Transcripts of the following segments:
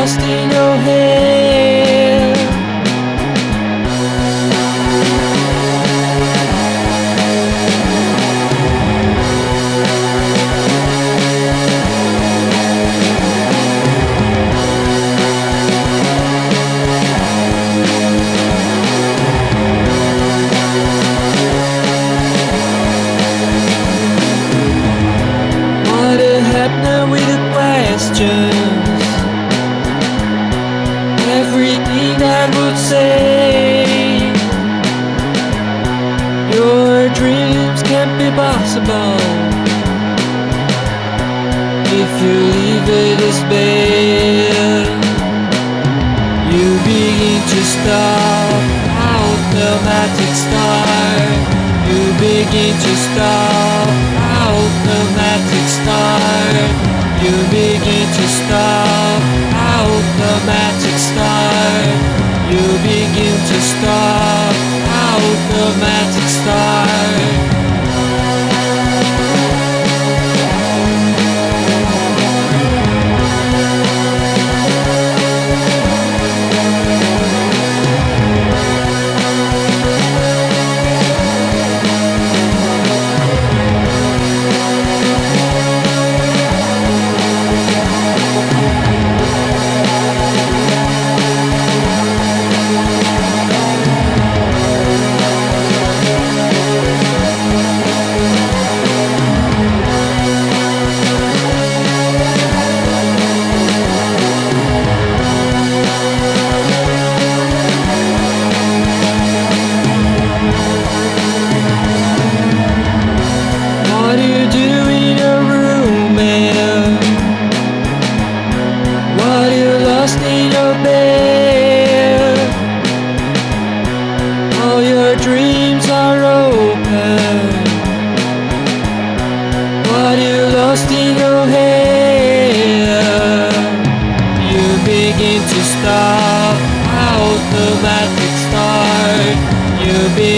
dust in your hair. What happened with the question? Everything that would say your dreams can't be possible if you leave it as bad. You begin to stop automatic start. You begin to stop automatic start. You begin to stop automatic start. You begin to stop automatic start.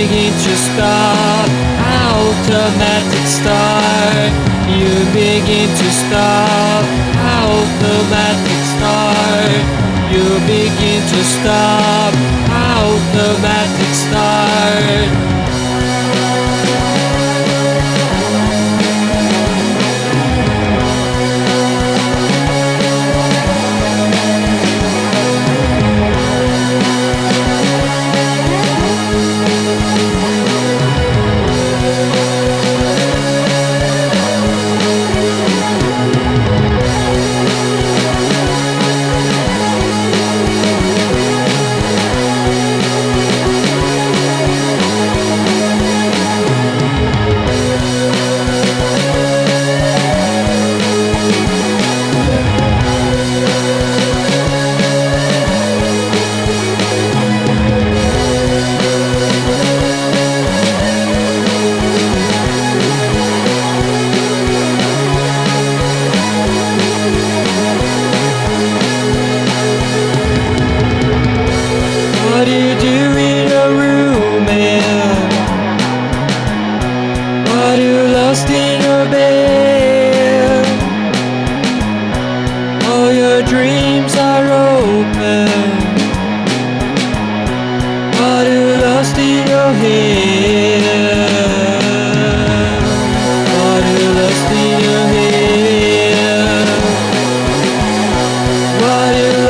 Begin to stop automatic start. You begin to stop automatic start. You begin to stop automatic start. What is